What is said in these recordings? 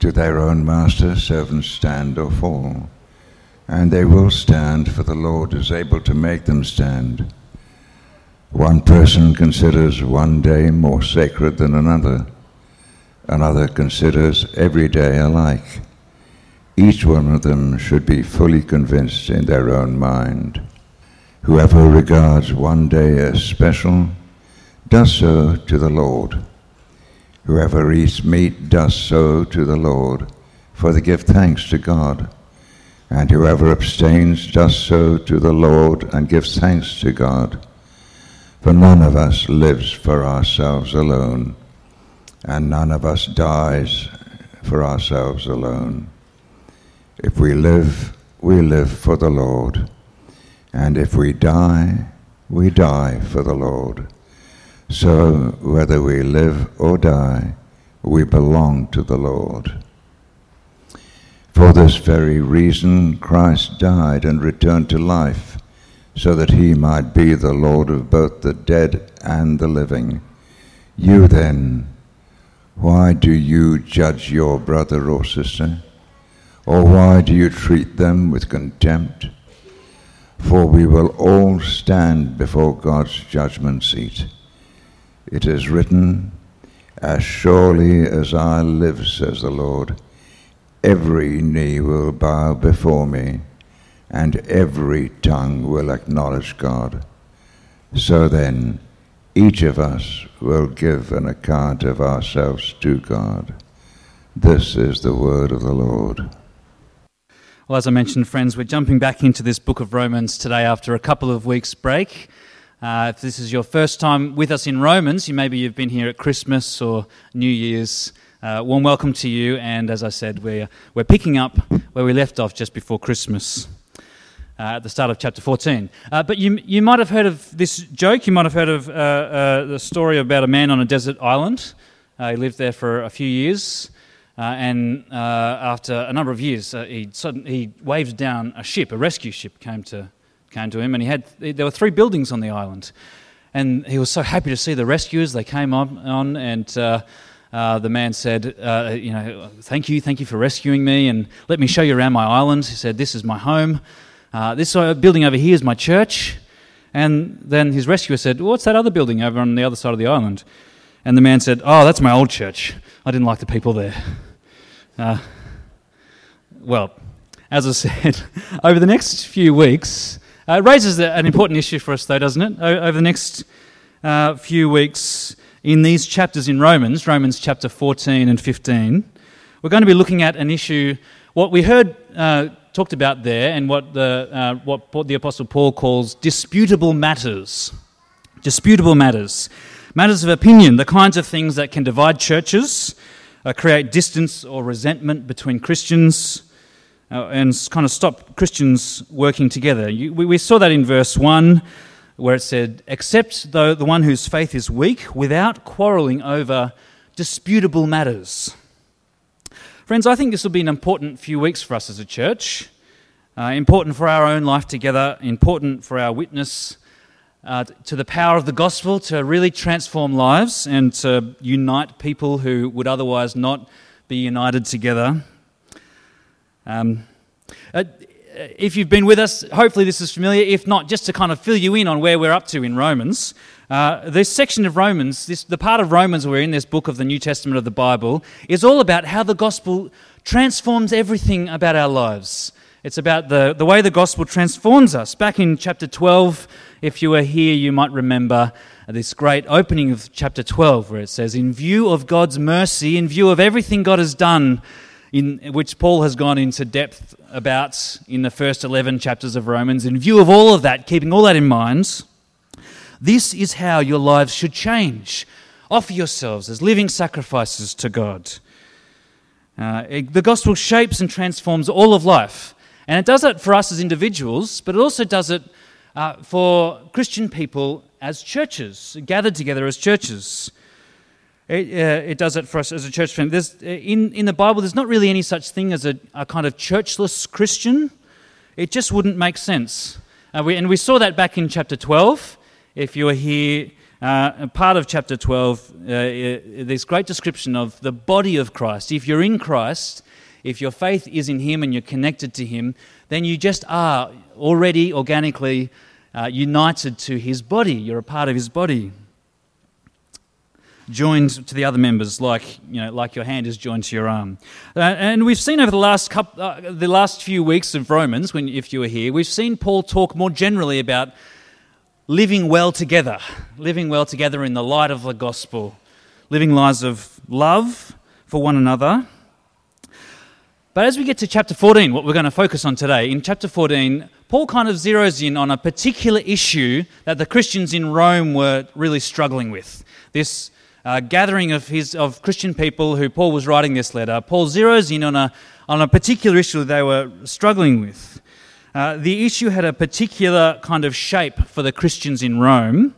To their own master, servants stand or fall, and they will stand, for the Lord is able to make them stand. One person considers one day more sacred than another, another considers every day alike. Each one of them should be fully convinced in their own mind. Whoever regards one day as special does so to the Lord. Whoever eats meat does so to the Lord, for they give thanks to God. And whoever abstains does so to the Lord and gives thanks to God. For none of us lives for ourselves alone, and none of us dies for ourselves alone. If we live, we live for the Lord, and if we die, we die for the Lord. So whether we live or die, we belong to the Lord. For this very reason, Christ died and returned to life, so that he might be the Lord of both the dead and the living. You then, why do you judge your brother or sister? Or why do you treat them with contempt? For we will all stand before God's judgment seat. It is written, As surely as I live, says the Lord, every knee will bow before me, and every tongue will acknowledge God. So then, each of us will give an account of ourselves to God. This is the word of the Lord. Well, as I mentioned, friends, we're jumping back into this book of Romans today after a couple of weeks' break. Uh, if this is your first time with us in Romans, you maybe you've been here at Christmas or New Year's. Uh, warm welcome to you. And as I said, we're, we're picking up where we left off just before Christmas. Uh, at the start of chapter 14. Uh, but you, you might have heard of this joke. You might have heard of uh, uh the story about a man on a desert island. Uh, he lived there for a few years. Uh, and after a number of years, he, suddenly, he waved down a ship, a rescue ship came to, came to him, and he had there were three buildings on the island, and he was so happy to see the rescuers. They came on, on and. Uh, uh, the man said, uh, You know, thank you, thank you for rescuing me, and let me show you around my island. He said, This is my home. Uh, this building over here is my church. And then his rescuer said, What's that other building over on the other side of the island? And the man said, Oh, that's my old church. I didn't like the people there. Uh, well, as I said, over the next few weeks, uh, it raises an important issue for us, though, doesn't it? over the next uh, few weeks in these chapters in Romans, Romans chapter 14 and 15, we're going to be looking at an issue, what we heard uh, talked about there, and what the, uh, what the Apostle Paul calls disputable matters. Disputable matters. Matters of opinion, the kinds of things that can divide churches, uh, create distance or resentment between Christians uh, and kind of stop Christians working together. You, we, we saw that in verse 1 where it said, Except though the one whose faith is weak, without quarreling over disputable matters. Friends, I think this will be an important few weeks for us as a church. Uh, important for our own life together, important for our witness uh, to the power of the gospel to really transform lives and to unite people who would otherwise not be united together. Um, uh, if you've been with us, hopefully this is familiar. If not, just to kind of fill you in on where we're up to in Romans. Uh, this section of Romans, this, the part of Romans we're in, this book of the New Testament of the Bible, is all about how the gospel transforms everything about our lives. It's about the, the way the gospel transforms us. Back in chapter 12, if you were here, you might remember this great opening of chapter 12, where it says, In view of God's mercy, in view of everything God has done, in which Paul has gone into depth about in the first 11 chapters of Romans. In view of all of that, keeping all that in mind, this is how your lives should change. Offer yourselves as living sacrifices to God. Uh, it, the gospel shapes and transforms all of life. And it does it for us as individuals, but it also does it uh, for Christian people as churches, gathered together as churches. It, uh, it, does it for us as a church family. There's, uh, in, in the Bible, there's not really any such thing as a, a kind of churchless Christian. It just wouldn't make sense. Uh, we, and we saw that back in chapter 12. If you were here, uh, part of chapter 12, uh, this great description of the body of Christ. If you're in Christ, if your faith is in Him and you're connected to Him, then you just are already organically uh, united to His body. You're a part of His body. Joined to the other members, like you know, like your hand is joined to your arm, uh, and we've seen over the last couple, uh, the last few weeks of Romans, when if you were here, we've seen Paul talk more generally about living well together, living well together in the light of the gospel, living lives of love for one another, but as we get to chapter 14, what we're going to focus on today, in chapter 14, Paul kind of zeroes in on a particular issue that the Christians in Rome were really struggling with. This uh, gathering of, his, of Christian people who Paul was writing this letter, Paul zeroes in on a, on a particular issue they were struggling with. Uh, the issue had a particular kind of shape for the Christians in Rome,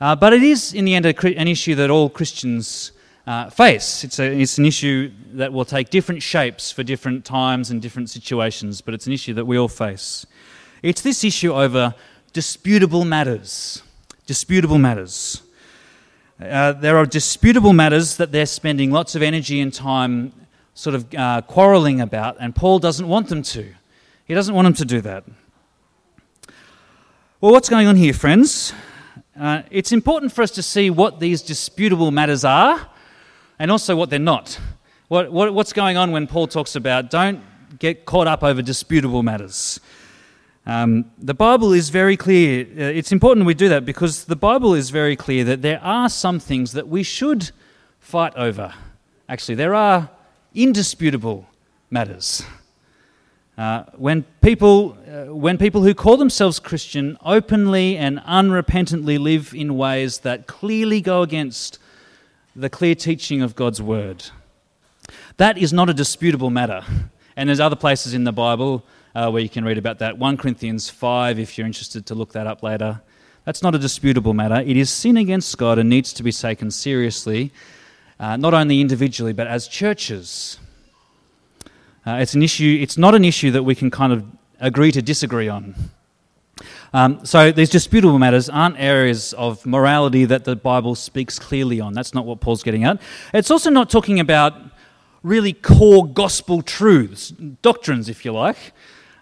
uh, but it is, in the end, an issue that all Christians uh, face. It's, a, it's an issue that will take different shapes for different times and different situations, but it's an issue that we all face. It's this issue over disputable matters. Disputable matters. Uh, there are disputable matters that they're spending lots of energy and time sort of uh, quarreling about, and Paul doesn't want them to. He doesn't want them to do that. Well, what's going on here, friends? Uh, it's important for us to see what these disputable matters are and also what they're not. What, what, what's going on when Paul talks about don't get caught up over disputable matters? Um, the Bible is very clear. Uh, it's important we do that because the Bible is very clear that there are some things that we should fight over. Actually, there are indisputable matters. Uh, when, people, uh, when people who call themselves Christian openly and unrepentantly live in ways that clearly go against the clear teaching of God's word. That is not a disputable matter. And there's other places in the Bible uh, where you can read about that. 1 Corinthians 5, if you're interested to look that up later. That's not a disputable matter. It is sin against God and needs to be taken seriously, uh, not only individually, but as churches. Uh, it's, an issue, it's not an issue that we can kind of agree to disagree on. Um, so these disputable matters aren't areas of morality that the Bible speaks clearly on. That's not what Paul's getting at. It's also not talking about really core gospel truths, doctrines, if you like,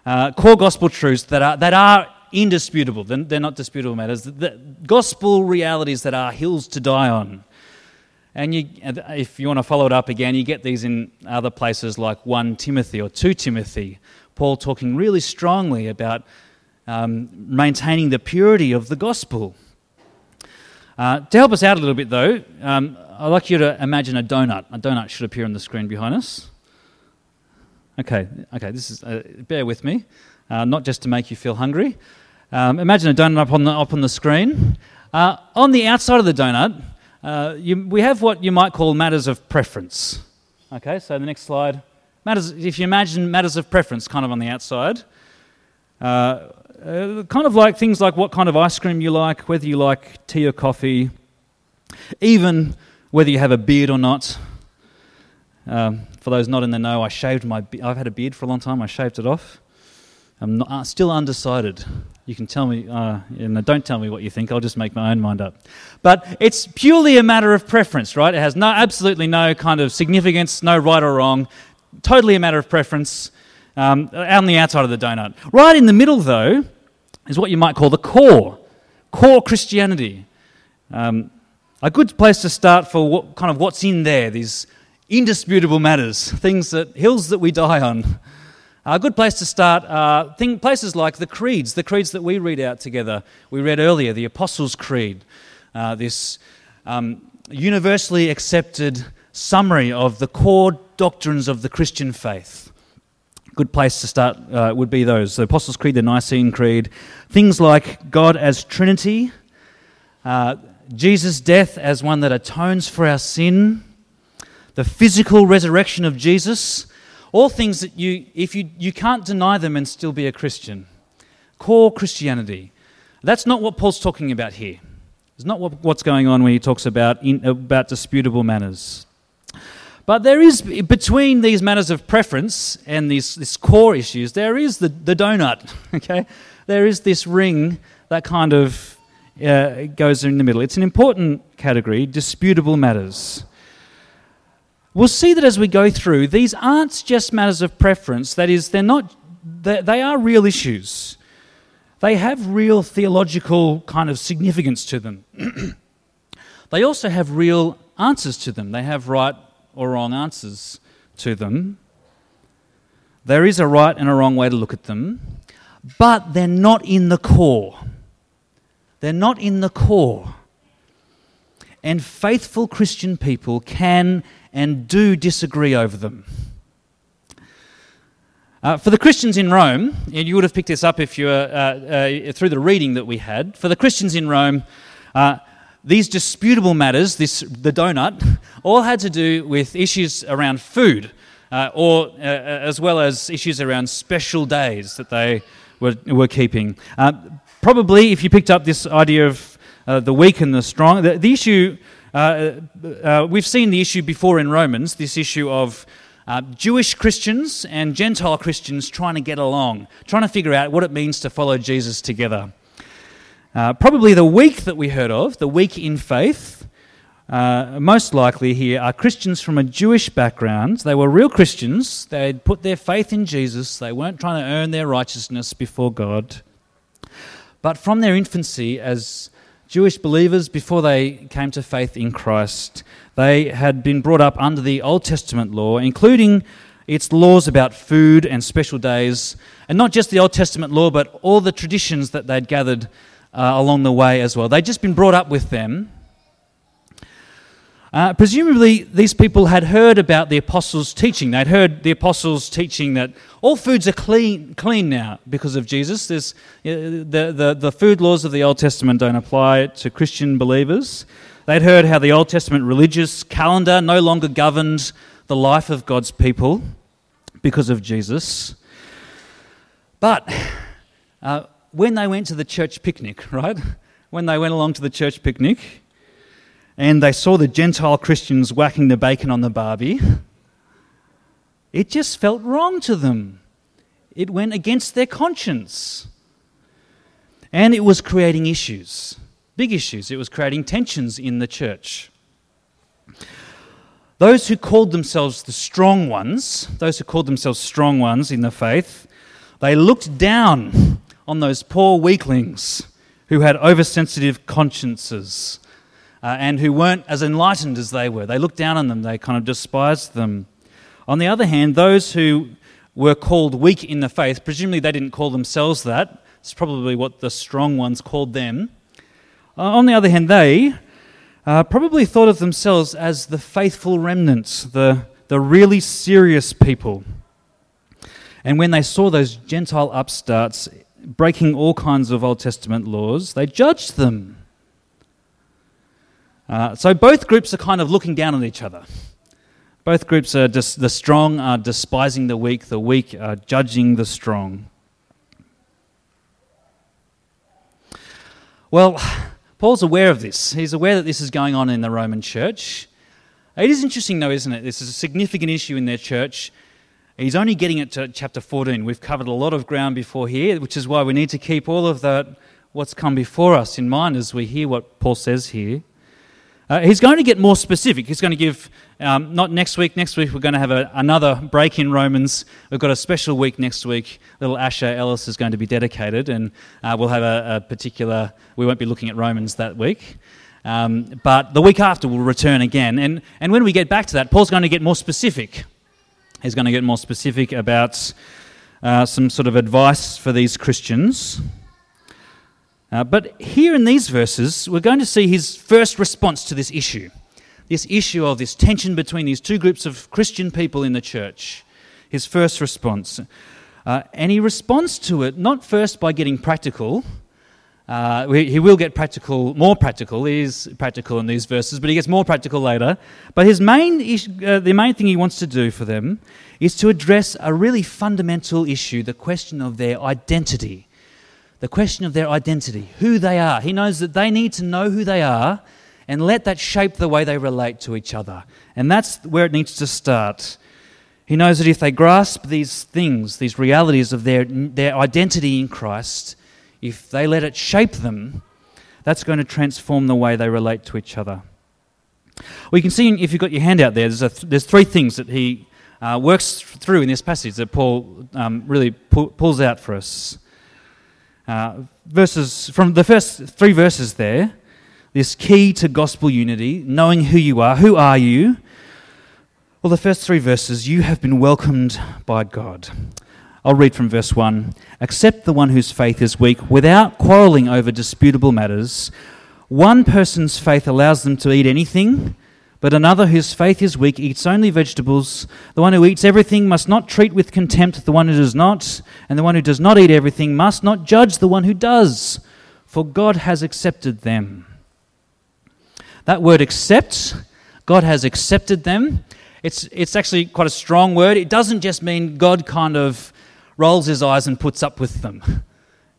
uh, core gospel truths that are, that are indisputable. They're, not disputable matters. The gospel realities that are hills to die on. And you, if you want to follow it up again, you get these in other places like 1 Timothy or 2 Timothy. Paul talking really strongly about um, maintaining the purity of the gospel. Uh, to help us out a little bit, though, um, I'd like you to imagine a donut. A donut should appear on the screen behind us. Okay, okay, this is, uh, bear with me, uh, not just to make you feel hungry. Um, imagine a donut up on the, up on the screen. Uh, on the outside of the donut, uh, you, we have what you might call matters of preference. Okay, so the next slide. Matters, if you imagine matters of preference kind of on the outside, uh, uh, kind of like things like what kind of ice cream you like, whether you like tea or coffee, even whether you have a beard or not. Um, for those not in the know, I shaved my. Be- I've had a beard for a long time. I shaved it off. I'm not, uh, still undecided. You can tell me, uh, don't tell me what you think. I'll just make my own mind up. But it's purely a matter of preference, right? It has no, absolutely no kind of significance, no right or wrong. Totally a matter of preference um, on the outside of the donut. Right in the middle, though, is what you might call the core, core Christianity. Um, a good place to start for what, kind of what's in there, these indisputable matters, things that hills that we die on. A good place to start are thing, places like the creeds, the creeds that we read out together. We read earlier the Apostles' Creed, uh, this um, universally accepted summary of the core doctrines of the Christian faith good place to start uh, would be those the Apostles' Creed, the Nicene Creed. Things like God as Trinity, uh, Jesus' death as one that atones for our sin, the physical resurrection of Jesus, all things that you, if you, you can't deny them and still be a Christian. Core Christianity. That's not what Paul's talking about here. It's not what, what's going on when he talks about, in, about disputable matters. But there is, between these matters of preference and these, these core issues, there is the, the donut, okay? There is this ring that kind of uh, goes in the middle. It's an important category, disputable matters. We'll see that as we go through, these aren't just matters of preference. That is, they're not, they, they are real issues. They have real theological kind of significance to them. they also have real answers to them. They have right or wrong answers to them. There is a right and a wrong way to look at them, but they're not in the core. They're not in the core. And faithful Christian people can and do disagree over them. Uh, for the Christians in Rome, and you would have picked this up if you were uh, uh, through the reading that we had. For the Christians in Rome, uh, these disputable matters, this the donut, all had to do with issues around food, uh, or uh, as well as issues around special days that they were, were keeping. probably, if you picked up this idea of the weak and the strong, the, the issue we've seen the issue before in Romans, this issue of uh, Jewish Christians and Gentile Christians trying to get along, trying to figure out what it means to follow Jesus together. Uh, probably the weak that we heard of, the weak in faith, uh, most likely here are Christians from a Jewish background. They were real Christians. They had put their faith in Jesus. They weren't trying to earn their righteousness before God. But from their infancy, as Jewish believers, before they came to faith in Christ, they had been brought up under the Old Testament law, including its laws about food and special days, and not just the Old Testament law, but all the traditions that they'd gathered uh, along the way as well. They'd just been brought up with them. Uh, presumably, these people had heard about the apostles' teaching. They'd heard the apostles' teaching that all foods are clean, clean now because of Jesus. There's, uh, the, the, the food laws of the Old Testament don't apply to Christian believers. They'd heard how the Old Testament religious calendar no longer governed the life of God's people because of Jesus. But uh, when they went to the church picnic, right? When they went along to the church picnic and they saw the Gentile Christians whacking the bacon on the barbie, it just felt wrong to them. It went against their conscience. And it was creating issues big issues. It was creating tensions in the church. Those who called themselves the strong ones, those who called themselves strong ones in the faith, they looked down on those poor weaklings who had oversensitive consciences uh, and who weren't as enlightened as they were. They looked down on them, they kind of despised them. On the other hand, those who were called weak in the faith, presumably they didn't call themselves that, it's probably what the strong ones called them. Uh, on the other hand, they uh, probably thought of themselves as the faithful remnants, the, the really serious people. And when they saw those Gentile upstarts breaking all kinds of Old Testament laws, they judged them. Uh, so both groups are kind of looking down on each other. Both groups are just, the strong are despising the weak, the weak are judging the strong. Well, Paul's aware of this. He's aware that this is going on in the Roman church. It is interesting, though, isn't it? This is a significant issue in their church. He's only getting it to chapter 14. We've covered a lot of ground before here, which is why we need to keep all of that, what's come before us, in mind as we hear what Paul says here. Uh, he's going to get more specific. He's going to give, um, not next week, next week we're going to have a, another break in Romans. We've got a special week next week. Little Asher Ellis is going to be dedicated, and uh, we'll have a, a, particular, we won't be looking at Romans that week. Um, but the week after we'll return again. And, and when we get back to that, Paul's going to get more specific. He's going to get more specific about uh, some sort of advice for these Christians. Uh, but here in these verses, we're going to see his first response to this issue this issue of this tension between these two groups of Christian people in the church. His first response. Uh, and he responds to it not first by getting practical, Uh, he will get practical, more practical. He is practical in these verses, but he gets more practical later. But his main, uh, the main thing he wants to do for them is to address a really fundamental issue the question of their identity. The question of their identity, who they are. He knows that they need to know who they are and let that shape the way they relate to each other. And that's where it needs to start. He knows that if they grasp these things, these realities of their, their identity in Christ, if they let it shape them, that's going to transform the way they relate to each other. Well, you can see if you've got your hand out there, there's, a, there's three things that he uh, works through in this passage that Paul um, really pu- pulls out for us. Uh, verses from the first three verses there, this key to gospel unity, knowing who you are. Who are you? Well, the first three verses, you have been welcomed by God. I'll read from verse 1. Accept the one whose faith is weak without quarreling over disputable matters. One person's faith allows them to eat anything, but another whose faith is weak eats only vegetables. The one who eats everything must not treat with contempt the one who does not, and the one who does not eat everything must not judge the one who does, for God has accepted them. That word accept, God has accepted them. It's, it's actually quite a strong word. It doesn't just mean God kind of rolls his eyes and puts up with them.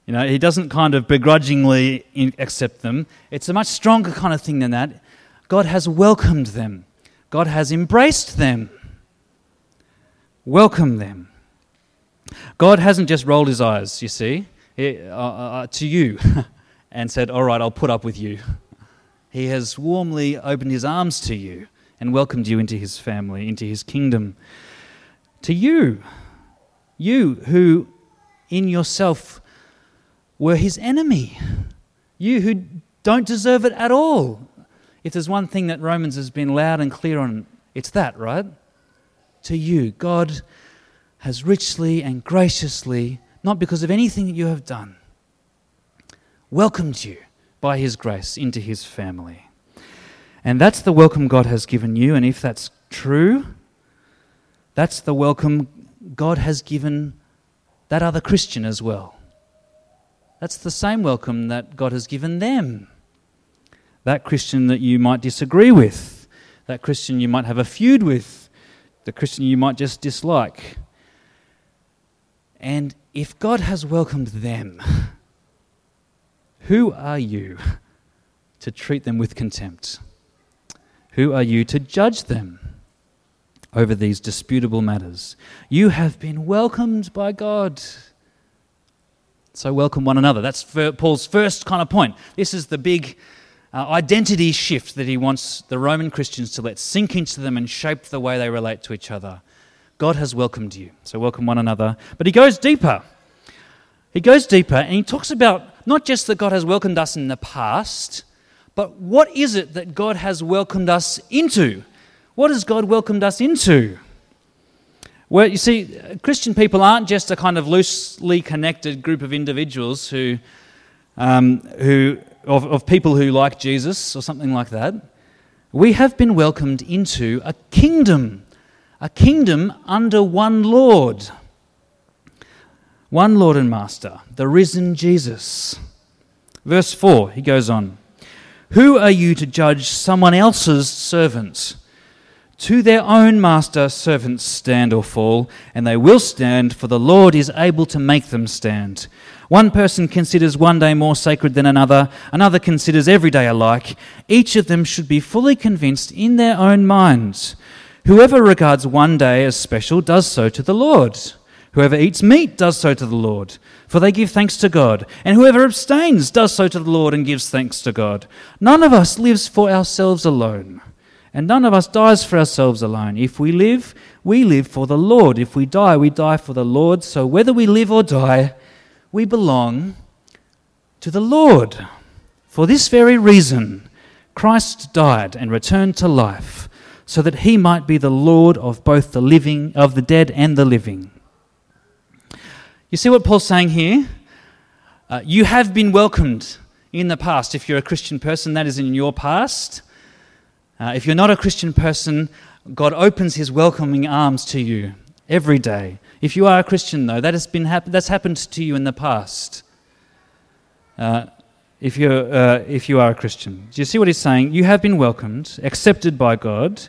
You know, he doesn't kind of begrudgingly accept them. It's a much stronger kind of thing than that. God has welcomed them, God has embraced them. Welcome them. God hasn't just rolled his eyes, you see, uh, uh, uh, to you and said, All right, I'll put up with you. He has warmly opened his arms to you and welcomed you into his family, into his kingdom. To you, you who in yourself were his enemy. You who don't deserve it at all. If there's one thing that Romans has been loud and clear on, it's that, right? To you, God has richly and graciously, not because of anything that you have done, welcomed you by his grace into his family. And that's the welcome God has given you. And if that's true, that's the welcome God has given that other Christian as well. That's the same welcome that God has given them. That Christian that you might disagree with, that Christian you might have a feud with, the Christian you might just dislike. And if God has welcomed them, who are you to treat them with contempt? Who are you to judge them? over these disputable matters. You have been welcomed by God. So welcome one another. That's Paul's first kind of point. This is the big uh, identity shift that he wants the Roman Christians to let sink into them and shape the way they relate to each other. God has welcomed you. So welcome one another. But he goes deeper. He goes deeper and he talks about not just that God has welcomed us in the past, but what is it that God has welcomed us into? What has God welcomed us into? Well, you see, Christian people aren't just a kind of loosely connected group of individuals who, um, who of, of people who like Jesus or something like that. We have been welcomed into a kingdom, a kingdom under one Lord, one Lord and Master, the risen Jesus. Verse 4, he goes on Who are you to judge someone else's servants? To their own master, servants stand or fall, and they will stand, for the Lord is able to make them stand. One person considers one day more sacred than another, another considers every day alike. Each of them should be fully convinced in their own minds. Whoever regards one day as special does so to the Lord. Whoever eats meat does so to the Lord, for they give thanks to God. And whoever abstains does so to the Lord and gives thanks to God. None of us lives for ourselves alone. And none of us dies for ourselves alone. If we live, we live for the Lord. If we die, we die for the Lord. So whether we live or die, we belong to the Lord. For this very reason, Christ died and returned to life, so that he might be the Lord of both the living, of the dead and the living. You see what Paul's saying here? Uh, you have been welcomed in the past. If you're a Christian person, that is in your past. Uh, if you're not a Christian person, God opens his welcoming arms to you every day. If you are a Christian, though, that has been hap- that's happened to you in the past. Uh, if, you're, uh, if you are a Christian. Do you see what he's saying? You have been welcomed, accepted by God,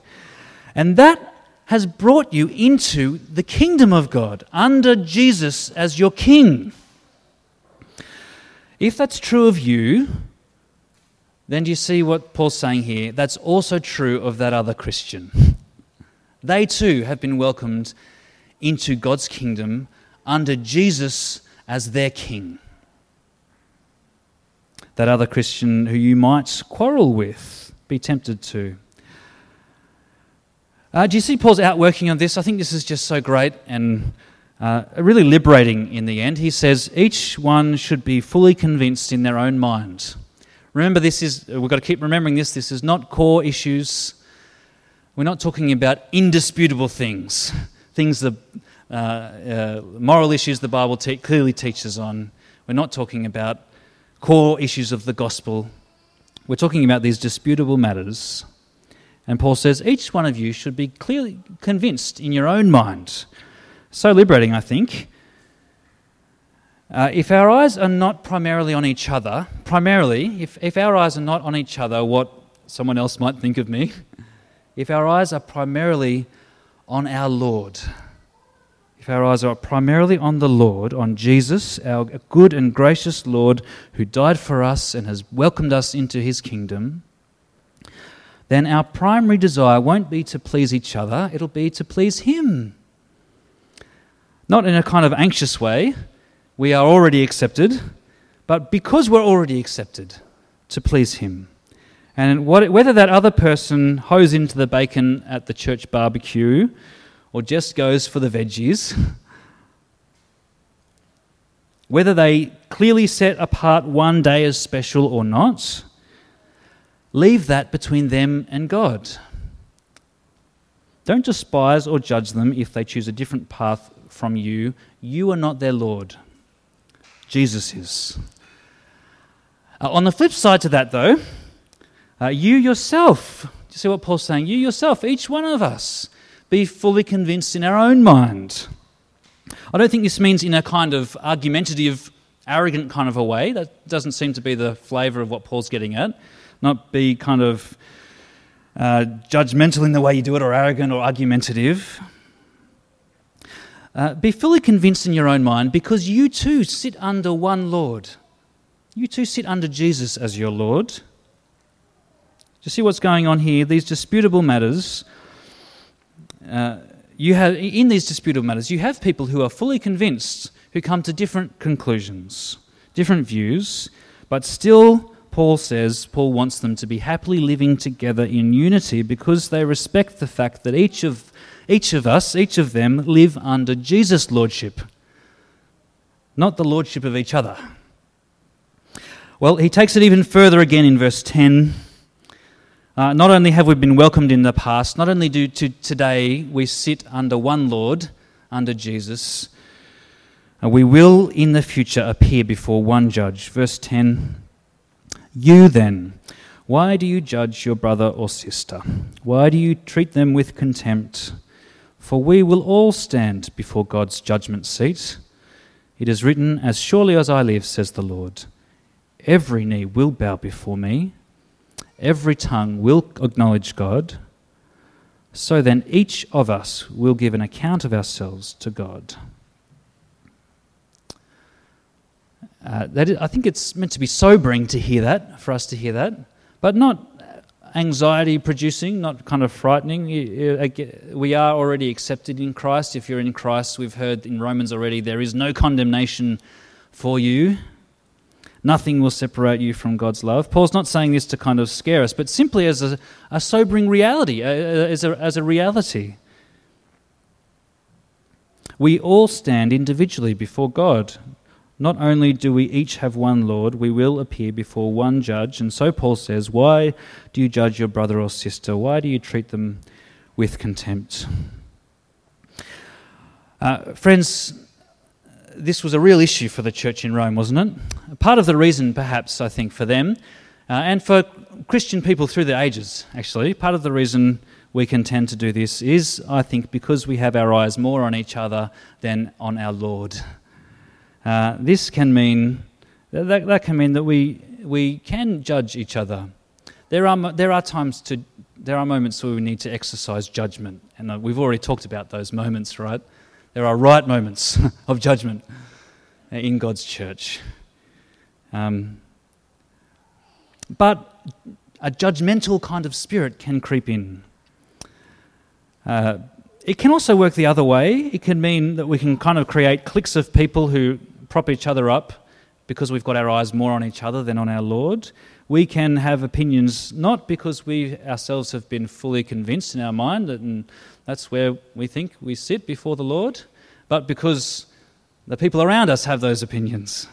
and that has brought you into the kingdom of God under Jesus as your king. If that's true of you, then do you see what Paul's saying here? That's also true of that other Christian. They too have been welcomed into God's kingdom under Jesus as their king. That other Christian who you might quarrel with, be tempted to. Uh, do you see Paul's outworking on this? I think this is just so great and uh, really liberating in the end. He says each one should be fully convinced in their own mind. Remember, this is, we've got to keep remembering this. This is not core issues. We're not talking about indisputable things, things that uh, uh, moral issues the Bible te- clearly teaches on. We're not talking about core issues of the gospel. We're talking about these disputable matters. And Paul says each one of you should be clearly convinced in your own mind. So liberating, I think. Uh, if our eyes are not primarily on each other, primarily, if, if our eyes are not on each other, what someone else might think of me, if our eyes are primarily on our Lord, if our eyes are primarily on the Lord, on Jesus, our good and gracious Lord who died for us and has welcomed us into his kingdom, then our primary desire won't be to please each other, it'll be to please Him. Not in a kind of anxious way, we are already accepted, but because we're already accepted, to please Him. And what, whether that other person hoes into the bacon at the church barbecue or just goes for the veggies, whether they clearly set apart one day as special or not, Leave that between them and God. Don't despise or judge them if they choose a different path from you. You are not their Lord. Jesus is. Uh, on the flip side to that, though, uh, you yourself, do you see what Paul's saying? You yourself, each one of us, be fully convinced in our own mind. I don't think this means in a kind of argumentative, arrogant kind of a way. That doesn't seem to be the flavour of what Paul's getting at not be kind of uh, judgmental in the way you do it or arrogant or argumentative. Uh, be fully convinced in your own mind because you too sit under one Lord. You too sit under Jesus as your Lord. Do you see what's going on here? These disputable matters. Uh, you have in these disputable matters, you have people who are fully convinced who come to different conclusions, different views, but still Paul says Paul wants them to be happily living together in unity because they respect the fact that each of, each of us, each of them, live under Jesus' lordship, not the lordship of each other. Well, he takes it even further again in verse 10. Uh, not only have we been welcomed in the past, not only do to today we sit under one Lord, under Jesus, uh, we will in the future appear before one judge. Verse 10 you then, why do you judge your brother or sister? Why do you treat them with contempt? For we will all stand before God's judgment seat. It is written, As surely as I live, says the Lord, every knee will bow before me, every tongue will acknowledge God. So then, each of us will give an account of ourselves to God. Uh, that is, I think it's meant to be sobering to hear that, for us to hear that, but not anxiety producing, not kind of frightening. We are already accepted in Christ. If you're in Christ, we've heard in Romans already, there is no condemnation for you. Nothing will separate you from God's love. Paul's not saying this to kind of scare us, but simply as a, a sobering reality, as a, as a reality. We all stand individually before God. Not only do we each have one Lord, we will appear before one judge. And so Paul says, Why do you judge your brother or sister? Why do you treat them with contempt? Uh, friends, this was a real issue for the church in Rome, wasn't it? Part of the reason, perhaps, I think, for them, uh, and for Christian people through the ages, actually, part of the reason we can tend to do this is, I think, because we have our eyes more on each other than on our Lord. Uh, this can mean that, that can mean that we we can judge each other. There are, there are times to, there are moments where we need to exercise judgment. And uh, we've already talked about those moments, right? There are right moments of judgment in God's church. Um, but a judgmental kind of spirit can creep in. Uh, it can also work the other way. It can mean that we can kind of create cliques of people who prop each other up because we've got our eyes more on each other than on our Lord. We can have opinions not because we ourselves have been fully convinced in our mind that that's where we think we sit before the Lord, but because the people around us have those opinions.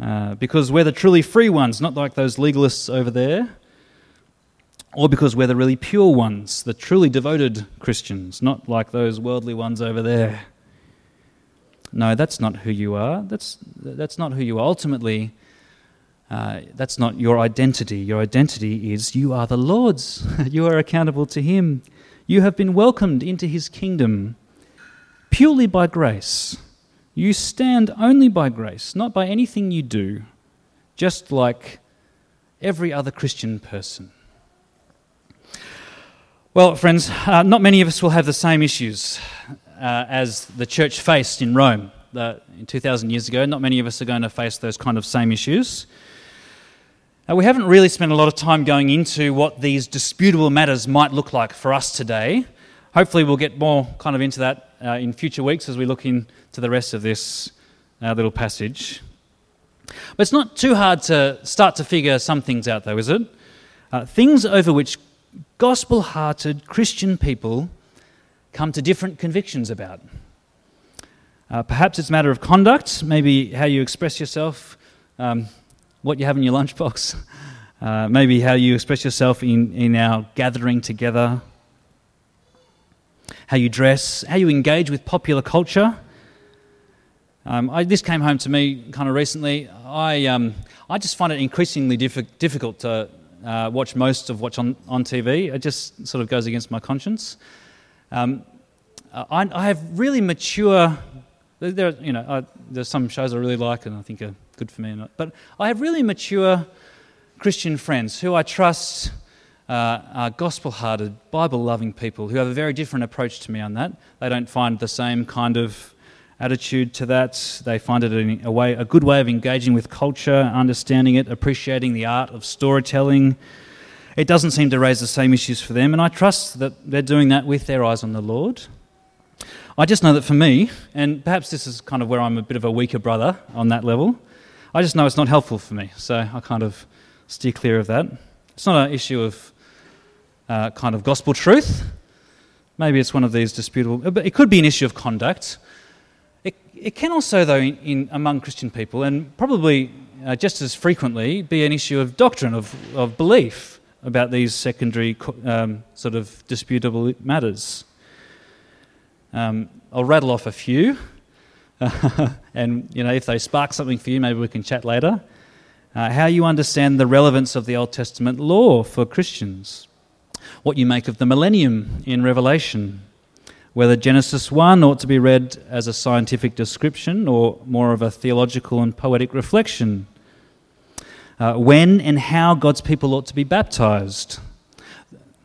Uh, because we're the truly free ones, not like those legalists over there, or because we're the really pure ones, the truly devoted Christians, not like those worldly ones over there. No, that's not who you are. That's, that's not who you are. Ultimately, uh, that's not your identity. Your identity is you are the Lord's. you are accountable to Him. You have been welcomed into His kingdom purely by grace. You stand only by grace, not by anything you do, just like every other Christian person. Well, friends, uh, not many of us will have the same issues uh, as the church faced in Rome uh, 2,000 years ago. Not many of us are going to face those kind of same issues. Uh, we haven't really spent a lot of time going into what these disputable matters might look like for us today. Hopefully, we'll get more kind of into that uh, in future weeks as we look into the rest of this uh, little passage. But it's not too hard to start to figure some things out, though, is it? Uh, things over which gospel hearted Christian people come to different convictions about. Uh, perhaps it's a matter of conduct, maybe how you express yourself, um, what you have in your lunchbox, uh, maybe how you express yourself in, in our gathering together how you dress, how you engage with popular culture. Um, I, this came home to me kind of recently. I, um, I just find it increasingly diff- difficult to uh, watch most of what's on, on TV. It just sort of goes against my conscience. Um, I, I, have really mature. There, you know, I, there's some shows I really like and I think are good for me, but I have really mature Christian friends who I trust uh, are gospel hearted, Bible loving people who have a very different approach to me on that. They don't find the same kind of attitude to that. They find it a, way, a good way of engaging with culture, understanding it, appreciating the art of storytelling. It doesn't seem to raise the same issues for them, and I trust that they're doing that with their eyes on the Lord. I just know that for me, and perhaps this is kind of where I'm a bit of a weaker brother on that level, I just know it's not helpful for me, so I kind of steer clear of that. It's not an issue of uh, kind of gospel truth. Maybe it's one of these disputable, but it could be an issue of conduct. It, it can also, though, in, in among Christian people, and probably uh, just as frequently, be an issue of doctrine, of, of belief about these secondary um, sort of disputable matters. Um, I'll rattle off a few, and you know, if they spark something for you, maybe we can chat later. Uh, how you understand the relevance of the Old Testament law for Christians what you make of the millennium in Revelation, whether Genesis 1 ought to be read as a scientific description or more of a theological and poetic reflection, uh, when and how God's people ought to be baptized.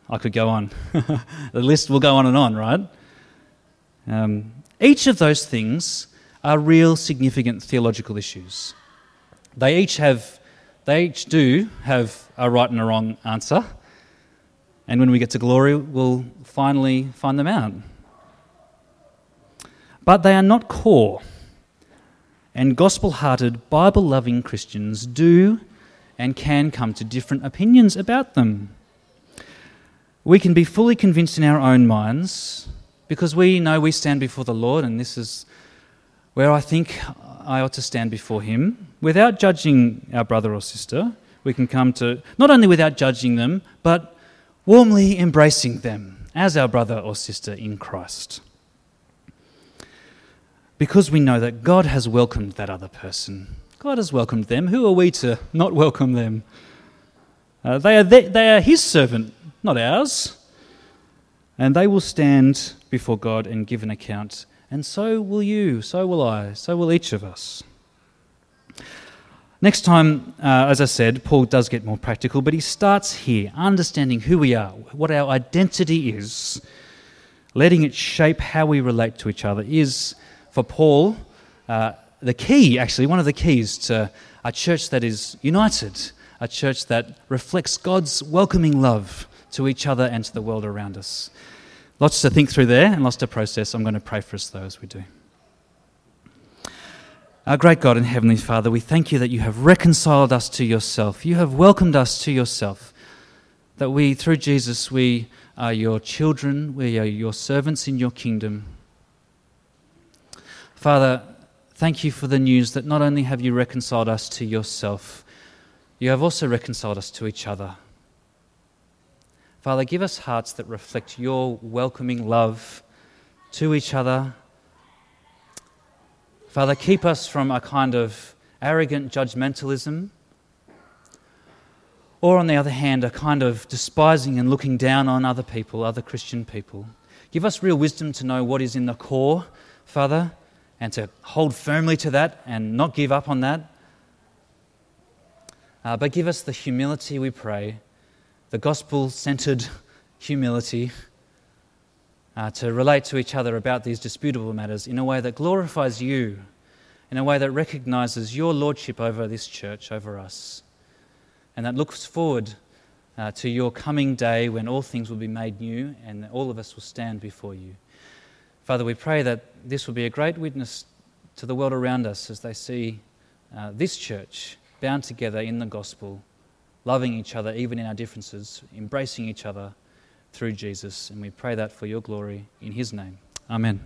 I could go on. the list will go on and on, right? Um, each of those things are real significant theological issues. They each have, they each do have a right and a wrong answer. And when we get to glory, we'll finally find them out. But they are not core. And gospel hearted, Bible loving Christians do and can come to different opinions about them. We can be fully convinced in our own minds because we know we stand before the Lord, and this is where I think I ought to stand before Him. Without judging our brother or sister, we can come to, not only without judging them, but warmly embracing them as our brother or sister in Christ. Because we know that God has welcomed that other person. God has welcomed them. Who are we to not welcome them? Uh, they, are the, they are His servant, not ours. And they will stand before God and give an account. And so will you, so will I, so will each of us. Next time, uh, as I said, Paul does get more practical, but he starts here, understanding who we are, what our identity is, letting it shape how we relate to each other is, for Paul, uh, the key, actually, one of the keys to a church that is united, a church that reflects God's welcoming love to each other and to the world around us. Lots to think through there and lots to process. I'm going to pray for us, though, as we do. Our great God and Heavenly Father, we thank you that you have reconciled us to yourself. You have welcomed us to yourself. That we, through Jesus, we are your children, we are your servants in your kingdom. Father, thank you for the news that not only have you reconciled us to yourself, you have also reconciled us to each other. Father, give us hearts that reflect your welcoming love to each other Father, keep us from a kind of arrogant judgmentalism, or on the other hand, a kind of despising and looking down on other people, other Christian people. Give us real wisdom to know what is in the core, Father, and to hold firmly to that and not give up on that. Uh, but give us the humility, we pray, the gospel centered humility uh, to relate to each other about these disputable matters in a way that glorifies you, in a way that recognizes your lordship over this church, over us, and that looks forward uh, to your coming day when all things will be made new and all of us will stand before you. Father, we pray that this will be a great witness to the world around us as they see uh, this church bound together in the gospel, loving each other even in our differences, embracing each other through Jesus. And we pray that for your glory in his name. Amen.